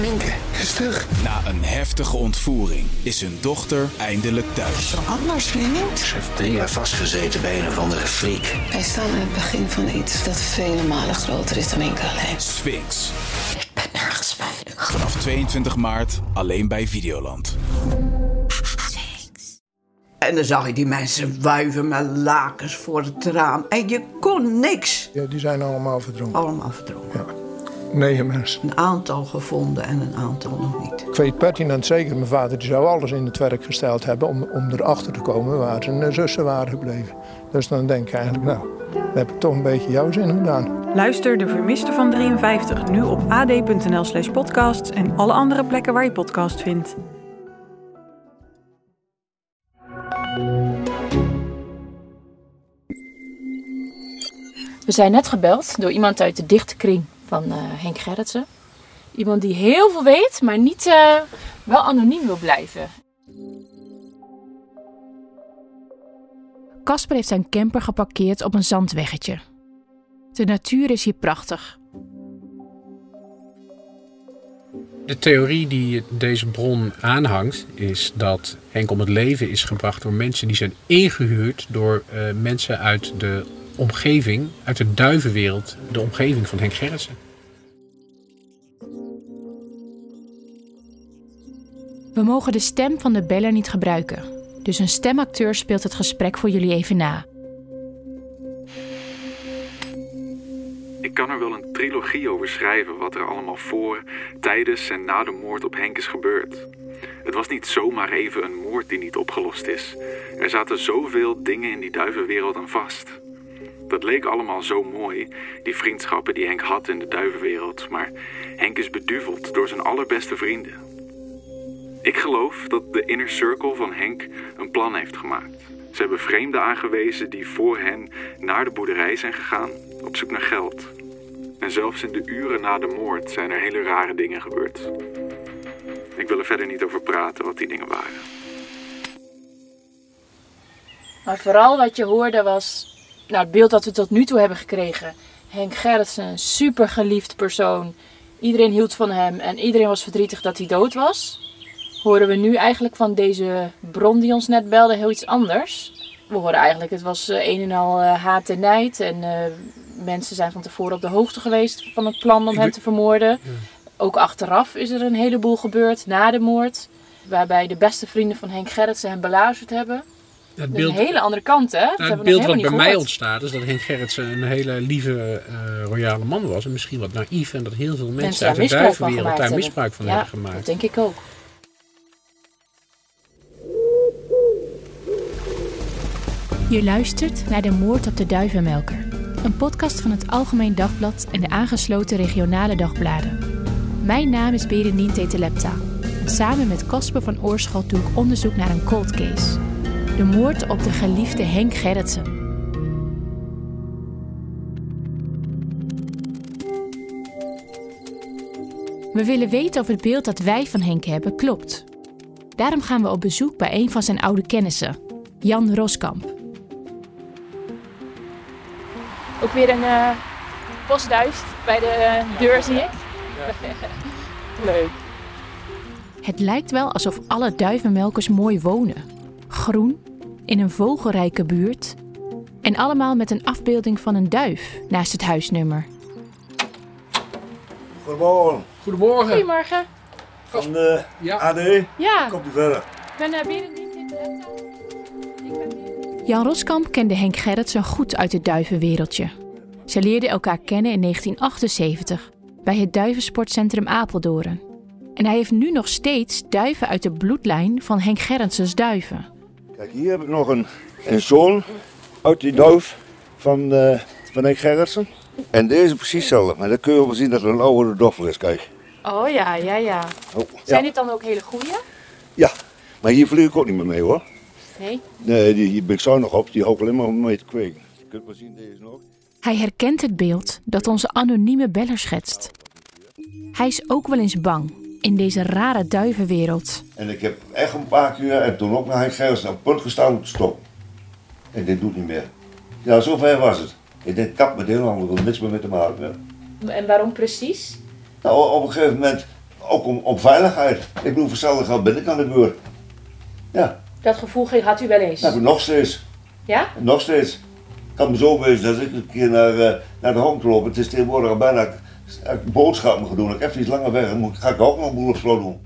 Minke is terug. Na een heftige ontvoering is hun dochter eindelijk thuis. Anders, vriend. Ze heeft drie jaar vastgezeten bij een of andere freak. Wij staan in het begin van iets dat vele malen groter is dan Minke alleen. Sphinx. Ik ben nergens veilig. Vanaf 22 maart alleen bij Videoland. En dan zag je die mensen wuiven met lakens voor het raam. En je kon niks. Ja, die zijn allemaal verdronken. Allemaal verdronken. Ja. Negen mensen. Een aantal gevonden en een aantal nog niet. Ik weet pertinent zeker, mijn vader die zou alles in het werk gesteld hebben om, om erachter te komen waar zijn zussen waren gebleven. Dus dan denk ik eigenlijk, nou, dan heb ik toch een beetje jouw zin gedaan. Luister De Vermiste van 53 nu op ad.nl slash podcasts en alle andere plekken waar je podcast vindt. We zijn net gebeld door iemand uit de dichte kring van eh, Henk Gerritsen. Iemand die heel veel weet, maar niet eh, wel anoniem wil blijven. Casper heeft zijn camper geparkeerd op een zandweggetje. De natuur is hier prachtig. De theorie die deze bron aanhangt is dat Henk om het leven is gebracht door mensen die zijn ingehuurd door uh, mensen uit de omgeving, uit de duivenwereld, de omgeving van Henk Gerritsen. We mogen de stem van de beller niet gebruiken, dus een stemacteur speelt het gesprek voor jullie even na. Ik kan er wel een trilogie over schrijven wat er allemaal voor, tijdens en na de moord op Henk is gebeurd. Het was niet zomaar even een moord die niet opgelost is. Er zaten zoveel dingen in die duivenwereld aan vast. Dat leek allemaal zo mooi, die vriendschappen die Henk had in de duivenwereld, maar Henk is beduveld door zijn allerbeste vrienden. Ik geloof dat de inner circle van Henk een plan heeft gemaakt. Ze hebben vreemden aangewezen die voor hen naar de boerderij zijn gegaan op zoek naar geld. En zelfs in de uren na de moord zijn er hele rare dingen gebeurd. Ik wil er verder niet over praten wat die dingen waren. Maar vooral wat je hoorde was nou, het beeld dat we tot nu toe hebben gekregen. Henk Gerritsen, een super geliefd persoon. Iedereen hield van hem en iedereen was verdrietig dat hij dood was. Horen we nu eigenlijk van deze bron die ons net belde heel iets anders. We horen eigenlijk, het was uh, een en al uh, haat en nijd. En uh, mensen zijn van tevoren op de hoogte geweest van het plan om hem te vermoorden. Ja. Ook achteraf is er een heleboel gebeurd na de moord. Waarbij de beste vrienden van Henk Gerritsen hem beluisterd hebben. Het beeld, een hele andere kant, hè? Nou, het beeld wat bij mij ontstaat is dat Henk Gerritsen een hele lieve, uh, royale man was. En misschien wat naïef. En dat heel veel mensen, mensen uit de duivenwereld daar misbruik van ja, hebben gemaakt. dat denk ik ook. Je luistert naar De Moord op de Duivenmelker. Een podcast van het Algemeen Dagblad en de aangesloten regionale dagbladen. Mijn naam is Berenien Tetelepta. En samen met Casper van Oorschot doe ik onderzoek naar een cold case. De moord op de geliefde Henk Gerritsen. We willen weten of het beeld dat wij van Henk hebben klopt. Daarom gaan we op bezoek bij een van zijn oude kennissen, Jan Roskamp. Ook weer een uh, postduist bij de uh, deur, zie ik. Leuk. Het lijkt wel alsof alle duivenmelkers mooi wonen. Groen, in een vogelrijke buurt. En allemaal met een afbeelding van een duif naast het huisnummer. Goedemorgen. Goedemorgen. Goedemorgen. Van de ja. AD. Ja. Komt u verder. Ik ben weer niet in de Jan Roskamp kende Henk Gerritsen goed uit het duivenwereldje. Ze leerden elkaar kennen in 1978 bij het Duivensportcentrum Apeldoorn. En hij heeft nu nog steeds duiven uit de bloedlijn van Henk Gerritsens duiven. Kijk, hier heb ik nog een, een zoon uit die duif van, uh, van Henk Gerritsen. En deze precies hetzelfde. Maar dan kun je wel zien dat het een oudere doffer is, kijk. Oh ja, ja, ja. Oh, Zijn ja. dit dan ook hele goeie? Ja, maar hier vlieg ik ook niet meer mee hoor. Nee? Nee, die, hier ben ik zo nog op. Die hoop alleen maar om mee te kweken. Je kunt wel zien deze nog. Hij herkent het beeld dat onze anonieme beller schetst. Hij is ook wel eens bang in deze rare duivenwereld. En ik heb echt een paar keer, en toen ook naar Henk Gerritsen, op het punt gestaan om te stoppen. En dit doet niet meer. Ja, zover was het. Ik denk, kap met heel lang, ik wil niks meer met te maken hebben. En waarom precies? Nou, op een gegeven moment, ook om, om veiligheid. Ik bedoel, voor geld ben ik aan de beurt. Ja. Dat gevoel had u wel eens? Ik nog steeds. Ja? Nog steeds. Het kan me zo wezen dat ik een keer naar, uh, naar de hond loop. Het is tegenwoordig al bijna boodschappen doen. Ik heb iets langer weg. Dan ga ik ook nog een boel op slot doen.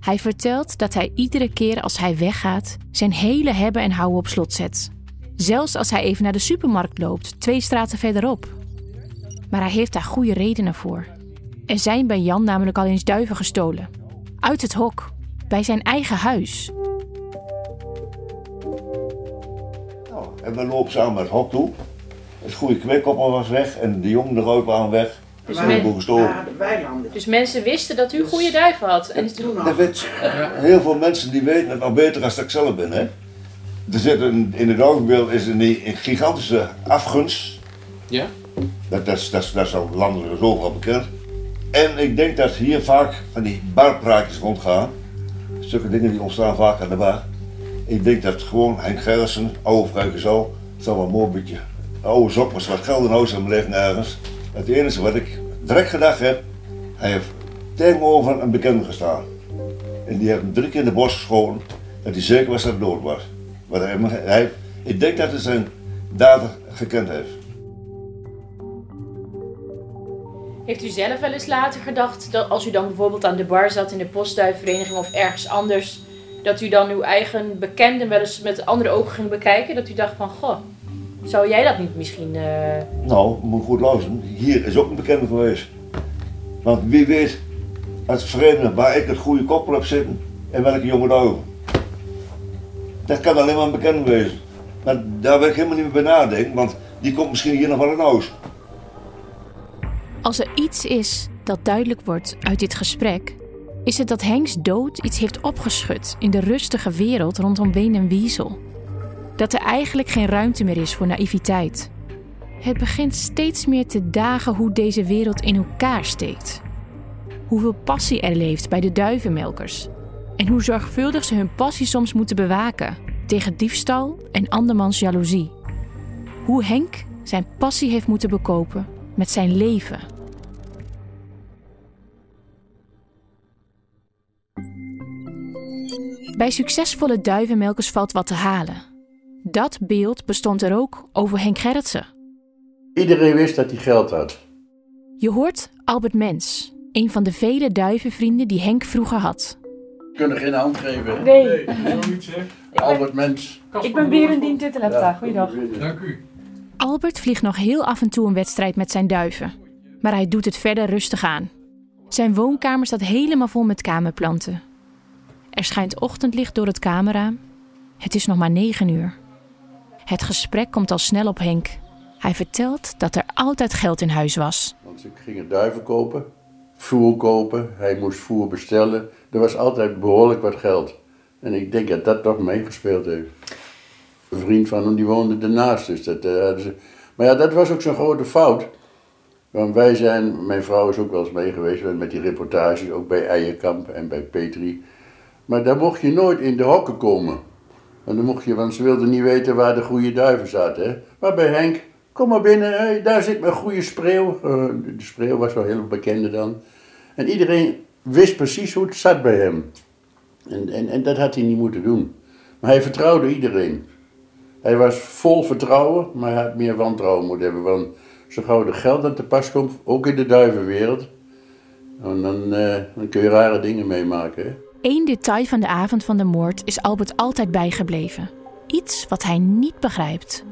Hij vertelt dat hij iedere keer als hij weggaat zijn hele hebben en houden op slot zet. Zelfs als hij even naar de supermarkt loopt, twee straten verderop. Maar hij heeft daar goede redenen voor. Er zijn bij Jan namelijk al eens duiven gestolen. Uit het hok, bij zijn eigen huis. Nou, en we lopen samen het hok toe. Het goede kweekkoppel was weg en de jongen de waren weg. Dus, men, gestolen. dus mensen wisten dat u goede duiven had. En dat weet, heel veel mensen die weten het al beter als ik zelf ben. Hè? Er zit een, in het oogbeeld is een, een gigantische afgunst. Ja? Dat, dat, dat, dat is al landelijk zoveel bekend. En ik denk dat hier vaak van die barpraatjes rondgaan. Stukken dingen die ontstaan vaak aan de bar. Ik denk dat gewoon Henk Gerritsen, oude vrijgezel, zal wel een mooi beetje oude maar wat geld in huis hebben liggen ergens. Het enige wat ik direct gedacht heb, hij heeft tegenover een bekende gestaan. En die heeft hem drie keer in de bos geschoten, dat hij zeker was dat hij dood was. Maar hij, ik denk dat hij zijn dader gekend heeft. Heeft u zelf wel eens later gedacht dat als u dan bijvoorbeeld aan de bar zat in de postduifvereniging of ergens anders, dat u dan uw eigen bekenden wel eens met andere ogen ging bekijken? Dat u dacht van, goh, zou jij dat niet misschien... Uh... Nou, moet goed luisteren. Hier is ook een bekende geweest. Want wie weet het vreemde waar ik het goede koppel heb zitten en welke jonge duiven. Dat kan alleen maar een bekende wezen. Maar daar wil ik helemaal niet meer bij nadenken, want die komt misschien hier nog wel in huis. Als er iets is dat duidelijk wordt uit dit gesprek, is het dat Henks dood iets heeft opgeschud in de rustige wereld rondom Ween en Wiesel. Dat er eigenlijk geen ruimte meer is voor naïviteit. Het begint steeds meer te dagen hoe deze wereld in elkaar steekt. Hoeveel passie er leeft bij de duivenmelkers. En hoe zorgvuldig ze hun passie soms moeten bewaken tegen diefstal en andermans jaloezie. Hoe Henk zijn passie heeft moeten bekopen met zijn leven. Bij succesvolle duivenmelkers valt wat te halen. Dat beeld bestond er ook over Henk Gerritsen. Iedereen wist dat hij geld had. Je hoort Albert Mens, een van de vele duivenvrienden die Henk vroeger had. We kunnen geen hand geven. Nee. Albert Mens. Ik ben Berendien Titteletta. Ja, Goeiedag. Dank u. Albert vliegt nog heel af en toe een wedstrijd met zijn duiven. Maar hij doet het verder rustig aan. Zijn woonkamer staat helemaal vol met kamerplanten. Er schijnt ochtendlicht door het kamerraam. Het is nog maar negen uur. Het gesprek komt al snel op Henk. Hij vertelt dat er altijd geld in huis was. Want ik ging duiven kopen, voer kopen, hij moest voer bestellen. Er was altijd behoorlijk wat geld. En ik denk dat dat toch meegespeeld heeft. Een vriend van hem die woonde ernaast. Dus dat, ze... Maar ja, dat was ook zo'n grote fout. Want wij zijn, mijn vrouw is ook wel eens mee geweest met die reportages, ook bij Eierkamp en bij Petri. Maar daar mocht je nooit in de hokken komen. En dan mocht je, want ze wilden niet weten waar de goede duiven zaten. Hè? Maar bij Henk, kom maar binnen, daar zit mijn goede spreeuw. Uh, de spreeuw was wel heel bekende dan. En iedereen wist precies hoe het zat bij hem. En, en, en dat had hij niet moeten doen. Maar hij vertrouwde iedereen. Hij was vol vertrouwen, maar hij had meer wantrouwen moeten hebben. Want zo gauw geld aan te pas komt, ook in de duivenwereld, en dan, uh, dan kun je rare dingen meemaken. Hè? Eén detail van de avond van de moord is Albert altijd bijgebleven. Iets wat hij niet begrijpt.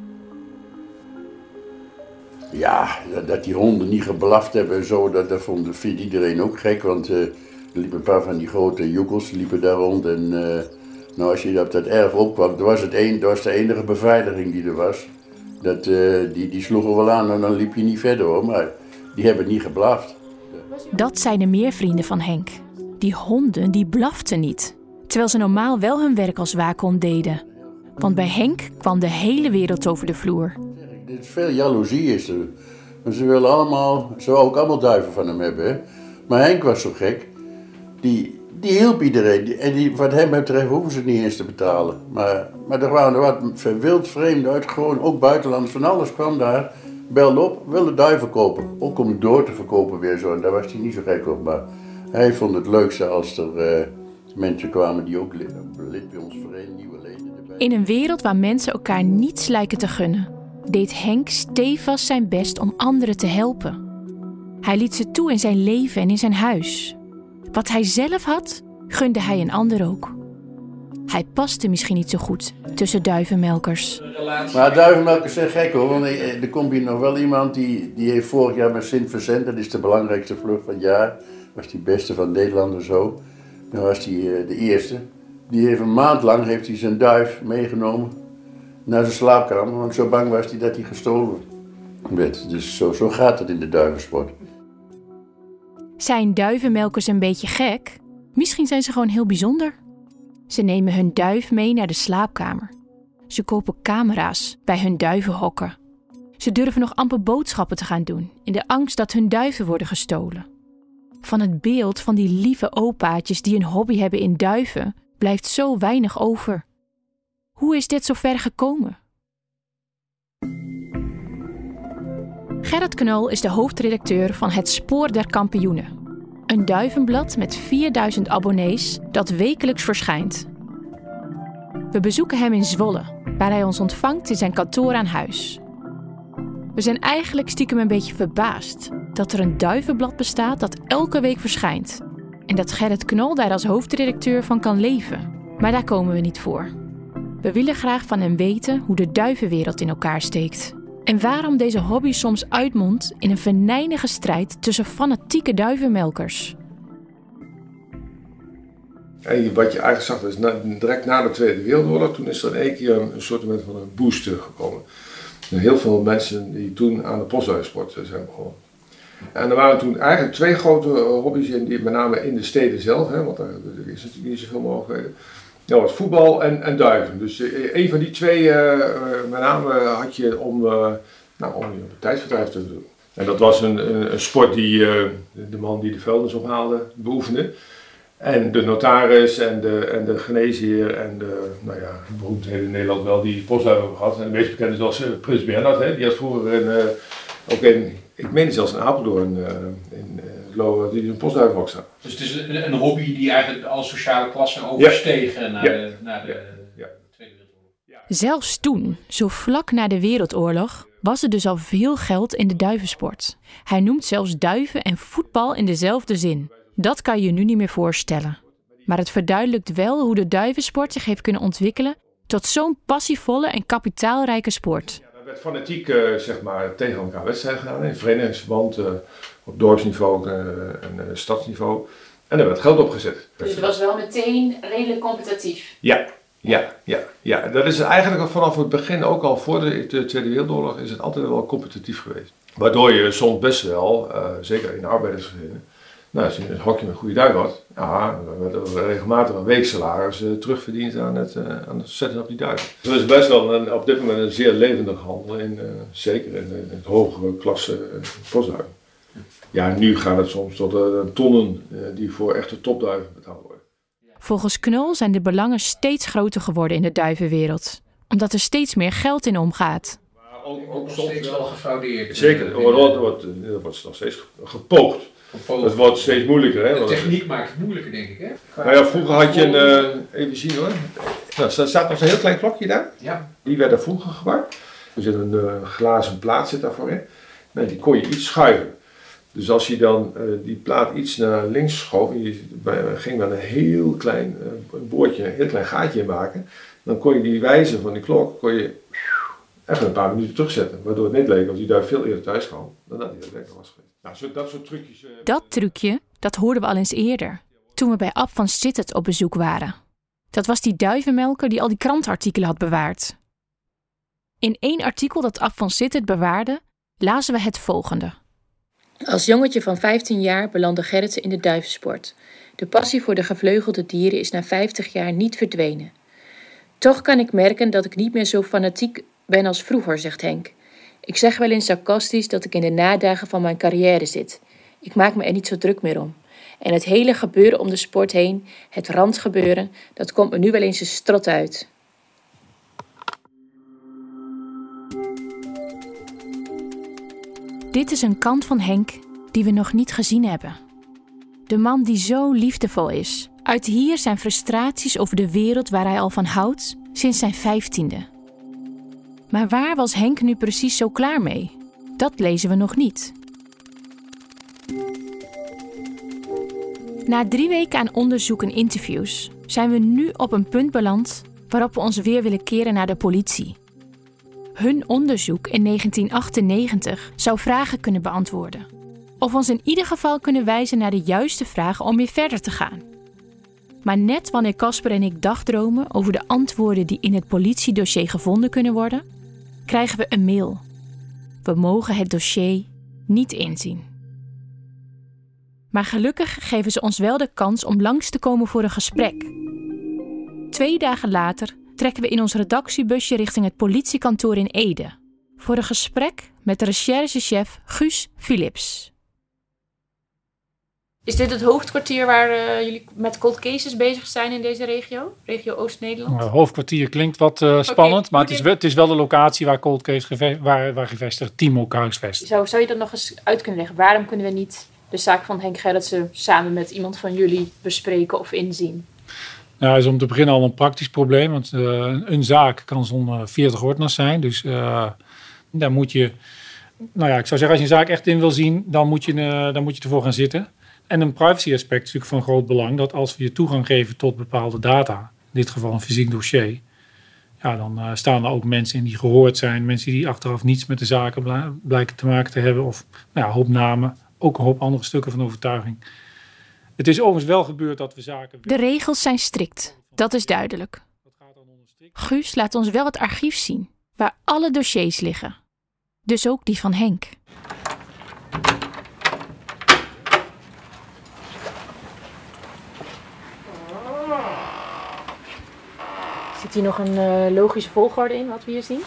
Ja, dat, die honden niet geblaft hebben en zo, dat, dat vond, vindt iedereen ook gek. Want uh, er liepen een paar van die grote joekels liepen daar rond. En uh, nou, als je op dat erf opkwam, dat was, het een, dat was de enige beveiliging die er was. Dat, uh, die, die sloegen wel aan en dan liep je niet verder hoor, maar die hebben niet geblaft. Dat zijn de meer vrienden van Henk die honden die blaften niet, terwijl ze normaal wel hun werk als waakhond deden. Want bij Henk kwam de hele wereld over de vloer. Er veel jaloezie is er. Ze willen allemaal, ze ook allemaal duiven van hem hebben. Maar Henk was zo gek. Die, die hielp iedereen. En die, wat hem betreft hoeven ze het niet eens te betalen. Maar, maar er waren er wat wild vreemden uit, gewoon ook buitenlanders. Van alles kwam daar, belde op, wilde duiven kopen. Ook om door te verkopen weer zo. En daar was hij niet zo gek op. Maar Hij vond het leukste als er eh, mensen kwamen die ook lid, lid bij ons nieuwe leden erbij. In een wereld waar mensen elkaar niets lijken te gunnen, deed Henk stevast zijn best om anderen te helpen. Hij liet ze toe in zijn leven en in zijn huis. Wat hij zelf had, gunde hij een ander ook. Hij paste misschien niet zo goed tussen duivenmelkers. Maar duivenmelkers zijn gek hoor, want eh, er komt hier nog wel iemand die, die heeft vorig jaar met Sint Vincent, dat is de belangrijkste vlucht van het jaar, was die beste van Nederland of zo. Nou was die eh, de eerste. Die heeft een maand lang heeft hij zijn duif meegenomen naar zijn slaapkamer, want zo bang was hij dat hij gestolen werd. Dus zo, zo gaat het in de duivensport. Zijn duivenmelkers een beetje gek? Misschien zijn ze gewoon heel bijzonder. Ze nemen hun duif mee naar de slaapkamer. Ze kopen camera's bij hun duivenhokken. Ze durven nog amper boodschappen te gaan doen in de angst dat hun duiven worden gestolen. Van het beeld van die lieve opaatjes die een hobby hebben in duiven blijft zo weinig over. Hoe is dit zo ver gekomen? Gerrit Knol is de hoofdredacteur van Het Spoor der Kampioenen. Een duivenblad met 4000 abonnees dat wekelijks verschijnt. We bezoeken hem in Zwolle, waar hij ons ontvangt in zijn kantoor aan huis. We zijn eigenlijk stiekem een beetje verbaasd dat er een duivenblad bestaat dat elke week verschijnt. En dat Gerrit Knol daar als hoofdredacteur van kan leven. Maar daar komen we niet voor. We willen graag van hem weten hoe de duivenwereld in elkaar steekt. En waarom deze hobby soms uitmondt in een venijnige strijd tussen fanatieke duivenmelkers. En wat je eigenlijk zag, is direct na de Tweede Wereldoorlog, toen is er in één keer een, een soort van een booster gekomen. Heel veel mensen die toen aan de postduivensport zijn begonnen. En er waren toen eigenlijk twee grote hobby's, in, die, met name in de steden zelf, hè, want daar is natuurlijk niet zoveel mogelijkheden. Dat was voetbal en, en duiven. Dus een van die twee, met name had je om, nou, om je te doen. En dat was een, een, sport die de man die de vuilnis ophaalde beoefende. En de notaris en de, en de geneesheer en de, nou ja, beroemdheden in Nederland wel die postduiven hebben gehad. En de meest bekende was Prins Bernhard, hè, die had vroeger ook in, ik meen zelfs in Apeldoorn, in Lo, die een postduivenhok staan. Dus het is een, een, hobby die eigenlijk alle sociale klassen overstegen ja. naar, ja. de, naar de ja. Tweede Wereldoorlog. Zelfs toen, zo vlak na de Wereldoorlog, was er dus al veel geld in de duivensport. Hij noemt zelfs duiven en voetbal in dezelfde zin. Dat kan je nu niet meer voorstellen. Maar het verduidelijkt wel hoe de duivensport zich heeft kunnen ontwikkelen tot zo'n passievolle en kapitaalrijke sport. Er werd fanatiek uh, zeg maar, tegen elkaar wedstrijden gedaan in verenigingsverband, uh, op dorpsniveau en stadsniveau. En er werd geld opgezet. Dus het was wel meteen redelijk competitief? Ja, ja, ja, ja. Dat is eigenlijk vanaf het begin, ook al voor de, de Tweede Wereldoorlog, is het altijd wel competitief geweest. Waardoor je soms best wel, zeker in de arbeidersgezinnen, nou, als je een hokje met goede duif had, ja, dan werd er regelmatig een weeksalaris uh, terugverdiend aan het, uh, aan het zetten op die duif. Dus het is best wel een, op dit moment een zeer levendig handel, in, uh, zeker in, in, het hogere klasse postduiven. Ja, nu gaat het soms tot tonnen die voor echte topduiven betaald worden. Volgens Knol zijn de belangen steeds groter geworden in de duivenwereld, omdat er steeds meer geld in omgaat. Maar ook, ook soms steeds wel gefraudeerd. Zeker, er wordt, er wordt, er wordt nog steeds gepoogd. Het wordt steeds moeilijker. Hè? De techniek maakt het moeilijker, denk ik, hè? Qua- Nou ja, vroeger had je een, eh, even zien hoor. Nou, er staat nog een heel klein klokje daar. Ja. Die werden vroeger gebruikt. Er zit een eh, glazen plaat zit daarvoor in. Nou, die kon je iets schuiven. Dus als je dan eh, die plaat iets naar links schoof en je ging dan een heel klein eh, boordje, een heel klein gaatje in maken, dan kon je die wijzer van die klok kon je even een paar minuten terugzetten. Waardoor het net leek als die daar veel eerder thuis kwam dan dat hij dat lekker was geweest. Nou, zo, dat soort trucjes. eh, Dat trucje, dat hoorden we al eens eerder, toen we bij Ab van Sittert op bezoek waren. Dat was die duivenmelker die al die krantartikelen had bewaard. In één artikel dat Ab van Sittert bewaarde, lazen we het volgende. Als jongetje van 15 jaar belandde Gerritsen in de duivensport. De passie voor de gevleugelde dieren is na 50 jaar niet verdwenen. Toch kan ik merken dat ik niet meer zo fanatiek ben als vroeger, zegt Henk. Ik zeg wel eens sarcastisch dat ik in de nadagen van mijn carrière zit. Ik maak me er niet zo druk meer om. En het hele gebeuren om de sport heen, het randgebeuren, dat komt me nu wel eens een strot uit. Dit is een kant van Henk die we nog niet gezien hebben. De man die zo liefdevol is. Uit hier zijn frustraties over de wereld waar hij al van houdt sinds zijn vijftiende. Maar waar was Henk nu precies zo klaar mee? Dat lezen we nog niet. Na drie weken aan onderzoek en interviews zijn we nu op een punt beland waarop we ons weer willen keren naar de politie. Hun onderzoek in 1998 zou vragen kunnen beantwoorden. Of ons in ieder geval kunnen wijzen naar de juiste vragen om weer verder te gaan. Maar net wanneer Casper en ik dagdromen over de antwoorden die in het politiedossier gevonden kunnen worden, krijgen we een mail. We mogen het dossier niet inzien. Maar gelukkig geven ze ons wel de kans om langs te komen voor een gesprek. Twee dagen later trekken we in ons redactiebusje richting het politiekantoor in Ede. Voor een gesprek met de recherchechef Guus Philips. Is dit het hoofdkwartier waar uh, jullie met cold cases bezig zijn in deze regio? Regio Oost-Nederland? Uh, hoofdkwartier klinkt wat uh, spannend, okay, maar het is, wel, het is, wel de locatie waar cold case geve waar, waar gevestigd team elkaar huisvestigt. Zou, zou je dat nog eens uit kunnen leggen? Waarom kunnen we niet de zaak van Henk Gerritsen samen met iemand van jullie bespreken of inzien? Nou, is om te beginnen al een praktisch probleem. Want uh, een zaak kan zo'n 40 ordners zijn. Dus uh, daar moet je... Nou ja, ik zou zeggen, als je een zaak echt in wil zien, dan moet je, uh, dan moet je ervoor gaan zitten. En een privacy aspect is natuurlijk van groot belang. Dat als we je toegang geven tot bepaalde data, in dit geval een fysiek dossier... Ja, dan staan er ook mensen in die gehoord zijn. Mensen die achteraf niets met de zaken blijken te maken te hebben. Of nou ja, hoop namen, ook een hoop andere stukken van overtuiging. Het is overigens wel gebeurd dat we zaken. De regels zijn strikt, dat is duidelijk. Guus laat ons wel het archief zien, waar alle dossiers liggen. Dus ook die van Henk. Zit hier nog een uh, logische volgorde in wat we hier zien?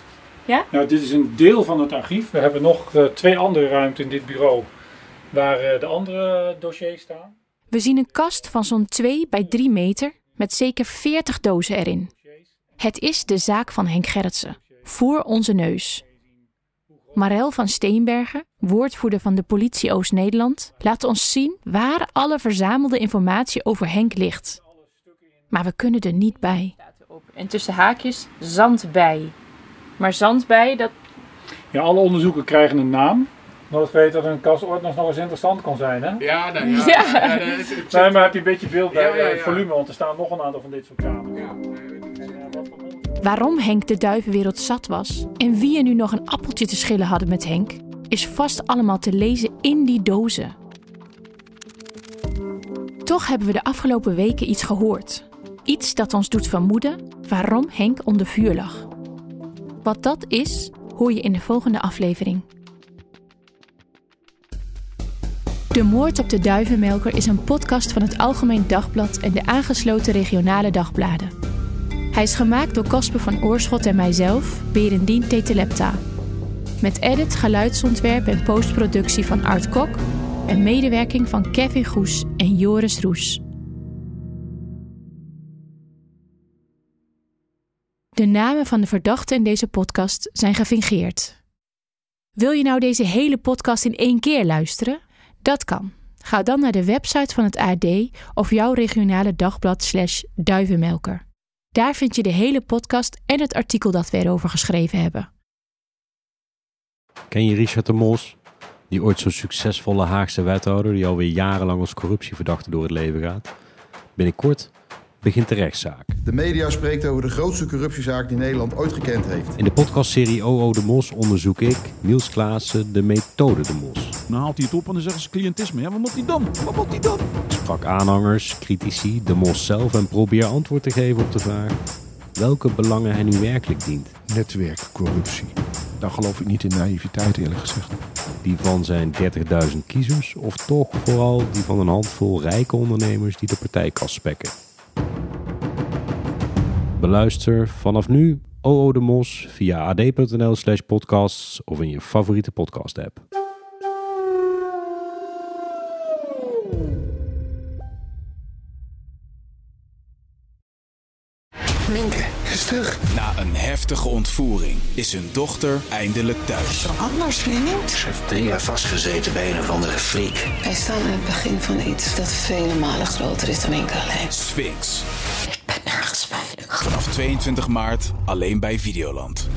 Ja? Nou, dit is een deel van het archief. We hebben nog uh, twee andere ruimten in dit bureau waar uh, de andere dossiers staan. We zien een kast van zo'n 2 bij 3 meter met zeker 40 dozen erin. Het is de zaak van Henk Gerritsen, voor onze neus. Marel van Steenbergen, woordvoerder van de politie Oost-Nederland, laat ons zien waar alle verzamelde informatie over Henk ligt. Maar we kunnen er niet bij. En tussen haakjes zandbij. Maar zandbij, dat... Ja, alle onderzoeken krijgen een naam. Nooit weten dat een kastordners nog eens interessant kan zijn, hè? Ja, nou, ja. ja. ja dat is, het nee, maar heb je een beetje beeld bij ja, het volume, want er staan nog een aantal van dit soort kamers. Waarom Henk de duivenwereld zat was en wie er nu nog een appeltje te schillen hadden met Henk, is vast allemaal te lezen in die dozen. Toch hebben we de afgelopen weken iets gehoord. Iets dat ons doet vermoeden waarom Henk onder vuur lag. Wat dat is, hoor je in de volgende aflevering. De Moord op de Duivenmelker is een podcast van het Algemeen Dagblad en de aangesloten regionale dagbladen. Hij is gemaakt door Casper van Oorschot en mijzelf, Berendien Tetelepta. Met edit, geluidsontwerp en postproductie van Art Kok en medewerking van Kevin Goes en Joris Roes. De namen van de verdachten in deze podcast zijn gefingeerd. Wil je nou deze hele podcast in één keer luisteren? Dat kan. Ga dan naar de website van het AD of jouw regionale dagblad slash duivenmelker. Daar vind je de hele podcast en het artikel dat we erover geschreven hebben. Ken je Richard de Mos? Die ooit zo'n succesvolle Haagse wethouder die alweer jarenlang als corruptieverdachte door het leven gaat? Binnenkort begint de rechtszaak. De media spreekt over de grootste corruptiezaak die Nederland ooit gekend heeft. In de podcastserie OO de Mos onderzoek ik, Niels Klaassen, de methode de Mos. Dan haalt hij het op en dan zeggen ze cliëntisme. Ja, wat moet hij dan? Wat moet hij dan? Ik sprak aanhangers, critici, de Mos zelf en probeer antwoord te geven op de vraag welke belangen hij nu werkelijk dient. Netwerkcorruptie. Daar geloof ik niet in naïviteit eerlijk gezegd. Die van zijn 30.000 kiezers of toch vooral die van een handvol rijke ondernemers die de partijkas spekken. Beluister vanaf nu OO de Mos via ad.nl slash podcasts of in je favoriete podcast app. Minke is terug. Na een heftige ontvoering is hun dochter eindelijk thuis. Anders, vriend. Ze heeft drie jaar vastgezeten bij een of andere freak. Wij staan aan het begin van iets dat vele malen groter is dan Minke alleen. Sphinx. Ik ben nergens veilig. Vanaf 22 maart alleen bij Videoland.